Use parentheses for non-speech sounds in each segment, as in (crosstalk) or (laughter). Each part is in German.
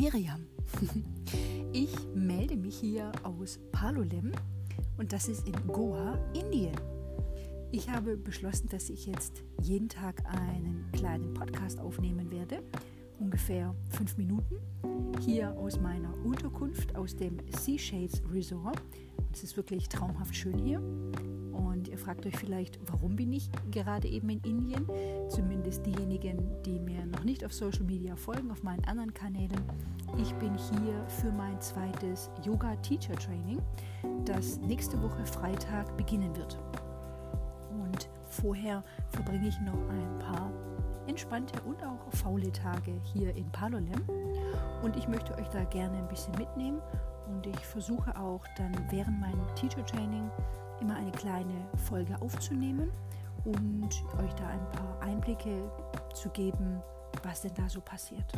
Miriam. (laughs) Ich melde mich hier aus Palolem und das ist in Goa, Indien. Ich habe beschlossen, dass ich jetzt jeden Tag einen kleinen Podcast aufnehmen werde, ungefähr fünf Minuten, hier aus meiner Unterkunft aus dem Sea Shades Resort. Es ist wirklich traumhaft schön hier und ihr fragt euch vielleicht, warum bin ich gerade eben in Indien? Zumindest diejenigen, die mir noch nicht auf Social Media folgen, auf meinen anderen Kanälen. Ich bin hier für mein zweites Yoga Teacher Training, das nächste Woche Freitag beginnen wird. Und vorher verbringe ich noch ein paar entspannte und auch faule Tage hier in Palolem. Und ich möchte euch da gerne ein bisschen mitnehmen und ich versuche auch dann während meinem Teacher Training immer eine kleine Folge aufzunehmen und euch da ein paar Einblicke zu geben, was denn da so passiert.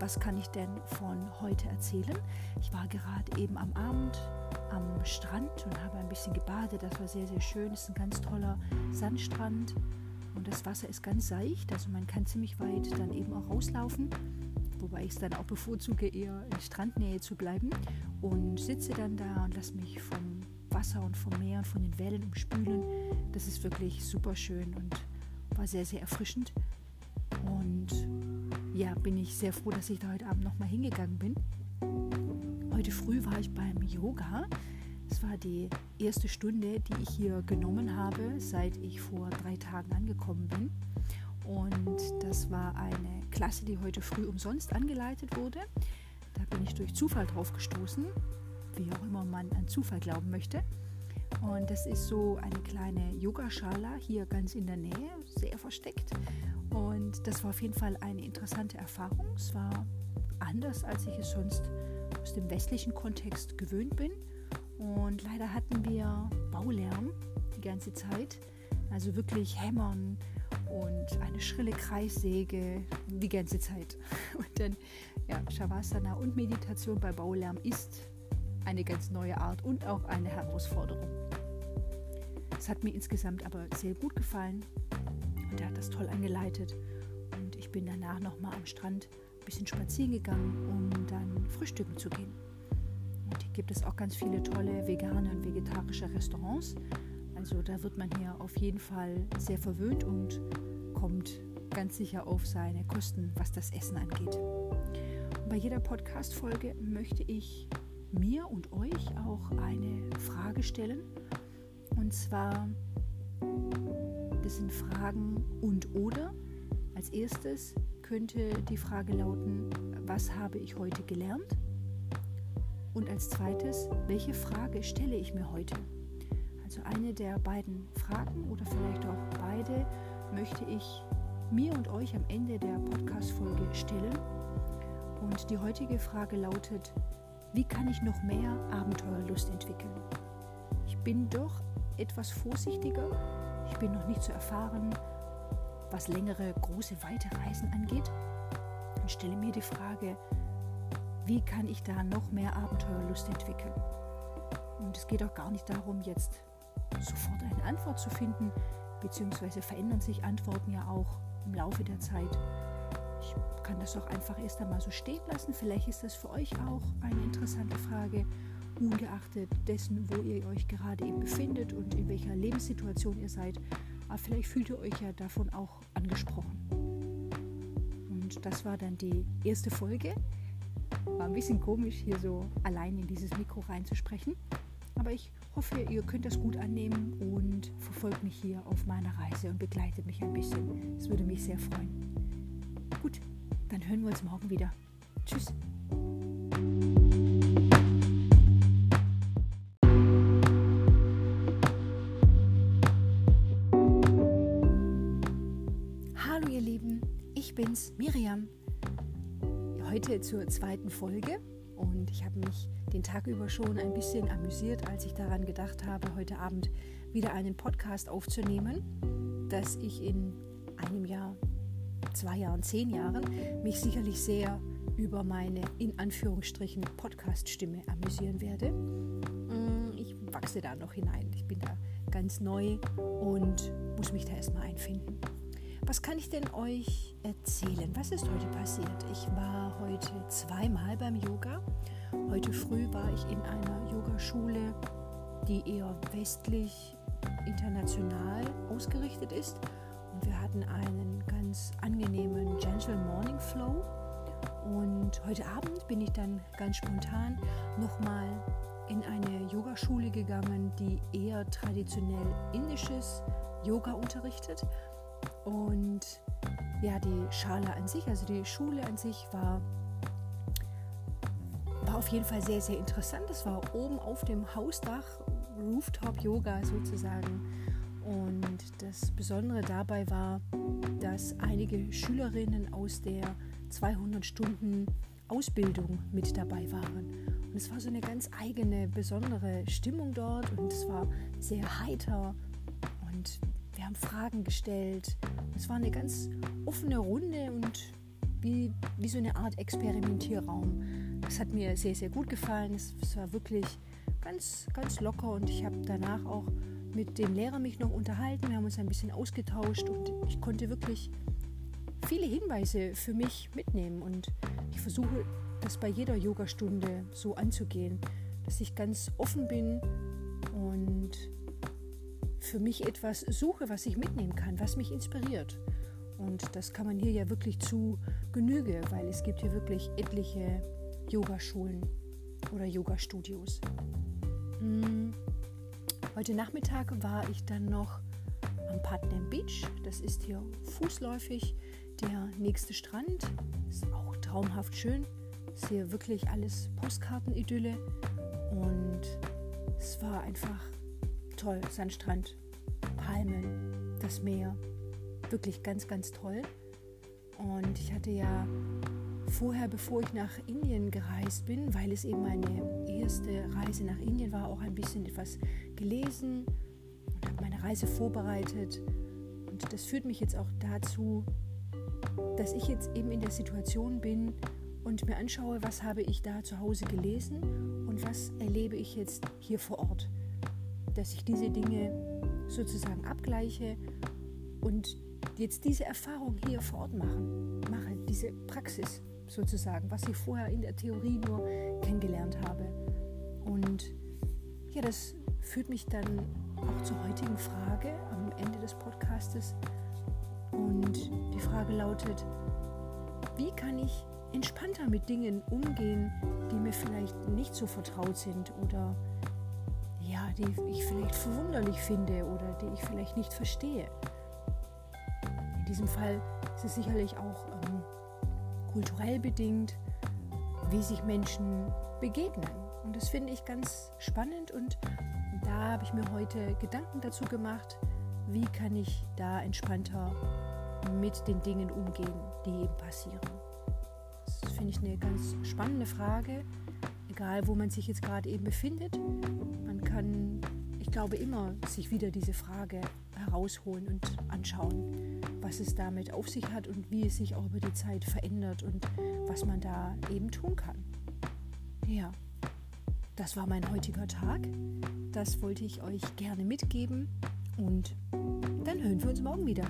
Was kann ich denn von heute erzählen? Ich war gerade eben am Abend am Strand und habe ein bisschen gebadet. Das war sehr, sehr schön. Es ist ein ganz toller Sandstrand und das Wasser ist ganz seicht. Also man kann ziemlich weit dann eben auch rauslaufen. Wobei ich es dann auch bevorzuge, eher in Strandnähe zu bleiben. Und sitze dann da und lasse mich vom Wasser und vom Meer und von den Wellen umspülen. Das ist wirklich super schön und war sehr, sehr erfrischend. Und ja, bin ich sehr froh, dass ich da heute Abend nochmal hingegangen bin. Heute früh war ich beim Yoga. Es war die erste Stunde, die ich hier genommen habe, seit ich vor drei Tagen angekommen bin. Und das war eine Klasse, die heute früh umsonst angeleitet wurde. Da bin ich durch Zufall drauf gestoßen wie auch immer man an Zufall glauben möchte. Und das ist so eine kleine Yogaschala hier ganz in der Nähe, sehr versteckt. Und das war auf jeden Fall eine interessante Erfahrung. Es war anders, als ich es sonst aus dem westlichen Kontext gewöhnt bin. Und leider hatten wir Baulärm die ganze Zeit. Also wirklich Hämmern und eine schrille Kreissäge die ganze Zeit. (laughs) Und dann, ja, Shavasana und Meditation bei Baulärm ist eine ganz neue Art und auch eine Herausforderung. Es hat mir insgesamt aber sehr gut gefallen und er hat das toll angeleitet. Und ich bin danach nochmal am Strand ein bisschen spazieren gegangen, um dann frühstücken zu gehen. Und hier gibt es auch ganz viele tolle vegane und vegetarische Restaurants. Also da wird man hier auf jeden Fall sehr verwöhnt und kommt ganz sicher auf seine Kosten, was das Essen angeht. Und bei jeder Podcast-Folge möchte ich mir und euch auch eine Frage stellen. Und zwar, das sind Fragen und oder. Als erstes könnte die Frage lauten, was habe ich heute gelernt? Und als zweites, welche Frage stelle ich mir heute? Also eine der beiden Fragen oder vielleicht auch beide möchte ich mir und euch am Ende der Podcast-Folge stellen. Und die heutige Frage lautet, wie kann ich noch mehr Abenteuerlust entwickeln? Ich bin doch etwas vorsichtiger, ich bin noch nicht so erfahren, was längere, große, weite Reisen angeht und stelle mir die Frage, wie kann ich da noch mehr Abenteuerlust entwickeln? Und es geht auch gar nicht darum, jetzt sofort eine Antwort zu finden, beziehungsweise verändern sich Antworten ja auch im Laufe der Zeit. Ich kann das auch einfach erst einmal so stehen lassen. Vielleicht ist das für euch auch eine interessante Frage, ungeachtet dessen, wo ihr euch gerade eben befindet und in welcher Lebenssituation ihr seid. Aber vielleicht fühlt ihr euch ja davon auch angesprochen. Und das war dann die erste Folge. War ein bisschen komisch, hier so allein in dieses Mikro reinzusprechen. Aber ich hoffe, ihr könnt das gut annehmen und verfolgt mich hier auf meiner Reise und begleitet mich ein bisschen. Es würde mich sehr freuen. Gut, dann hören wir uns morgen wieder. Tschüss. Hallo ihr Lieben, ich bin's, Miriam. Heute zur zweiten Folge und ich habe mich den Tag über schon ein bisschen amüsiert, als ich daran gedacht habe, heute Abend wieder einen Podcast aufzunehmen, dass ich in einem Jahr zwei Jahren, zehn Jahren mich sicherlich sehr über meine in Anführungsstrichen Podcast-Stimme amüsieren werde. Mm, ich wachse da noch hinein. Ich bin da ganz neu und muss mich da erstmal einfinden. Was kann ich denn euch erzählen? Was ist heute passiert? Ich war heute zweimal beim Yoga. Heute früh war ich in einer Yogaschule, die eher westlich international ausgerichtet ist. Und wir hatten einen ganz angenehmen Gentle Morning Flow. Und heute Abend bin ich dann ganz spontan nochmal in eine Yogaschule gegangen, die eher traditionell indisches Yoga unterrichtet. Und ja, die Schale an sich, also die Schule an sich war, war auf jeden Fall sehr, sehr interessant. Es war oben auf dem Hausdach, Rooftop-Yoga sozusagen. Und das Besondere dabei war, dass einige Schülerinnen aus der 200 Stunden Ausbildung mit dabei waren. Und es war so eine ganz eigene, besondere Stimmung dort und es war sehr heiter und wir haben Fragen gestellt. Es war eine ganz offene Runde und wie, wie so eine Art Experimentierraum. Das hat mir sehr, sehr gut gefallen. Es, es war wirklich ganz, ganz locker und ich habe danach auch mit dem Lehrer mich noch unterhalten. Wir haben uns ein bisschen ausgetauscht und ich konnte wirklich viele Hinweise für mich mitnehmen und ich versuche das bei jeder Yogastunde so anzugehen, dass ich ganz offen bin und für mich etwas suche, was ich mitnehmen kann, was mich inspiriert. Und das kann man hier ja wirklich zu Genüge, weil es gibt hier wirklich etliche Yogaschulen oder Yogastudios. Hm. Heute Nachmittag war ich dann noch am Putnam Beach. Das ist hier fußläufig der nächste Strand. Ist auch traumhaft schön. Ist hier wirklich alles Postkartenidylle. Und es war einfach toll. Sandstrand, Palmen, das Meer. Wirklich ganz, ganz toll. Und ich hatte ja vorher, bevor ich nach Indien gereist bin, weil es eben meine erste Reise nach Indien war, auch ein bisschen etwas gelesen und habe meine Reise vorbereitet. Und das führt mich jetzt auch dazu, dass ich jetzt eben in der Situation bin und mir anschaue, was habe ich da zu Hause gelesen und was erlebe ich jetzt hier vor Ort dass ich diese Dinge sozusagen abgleiche und jetzt diese Erfahrung hier vor Ort machen, mache, diese Praxis sozusagen, was ich vorher in der Theorie nur kennengelernt habe. Und ja, das führt mich dann auch zur heutigen Frage am Ende des Podcastes. Und die Frage lautet, wie kann ich entspannter mit Dingen umgehen, die mir vielleicht nicht so vertraut sind oder die ich vielleicht verwunderlich finde oder die ich vielleicht nicht verstehe. In diesem Fall ist es sicherlich auch ähm, kulturell bedingt, wie sich Menschen begegnen. Und das finde ich ganz spannend und da habe ich mir heute Gedanken dazu gemacht, wie kann ich da entspannter mit den Dingen umgehen, die eben passieren. Das finde ich eine ganz spannende Frage, egal wo man sich jetzt gerade eben befindet kann, ich glaube, immer sich wieder diese Frage herausholen und anschauen, was es damit auf sich hat und wie es sich auch über die Zeit verändert und was man da eben tun kann. Ja, das war mein heutiger Tag. Das wollte ich euch gerne mitgeben und dann hören wir uns morgen wieder.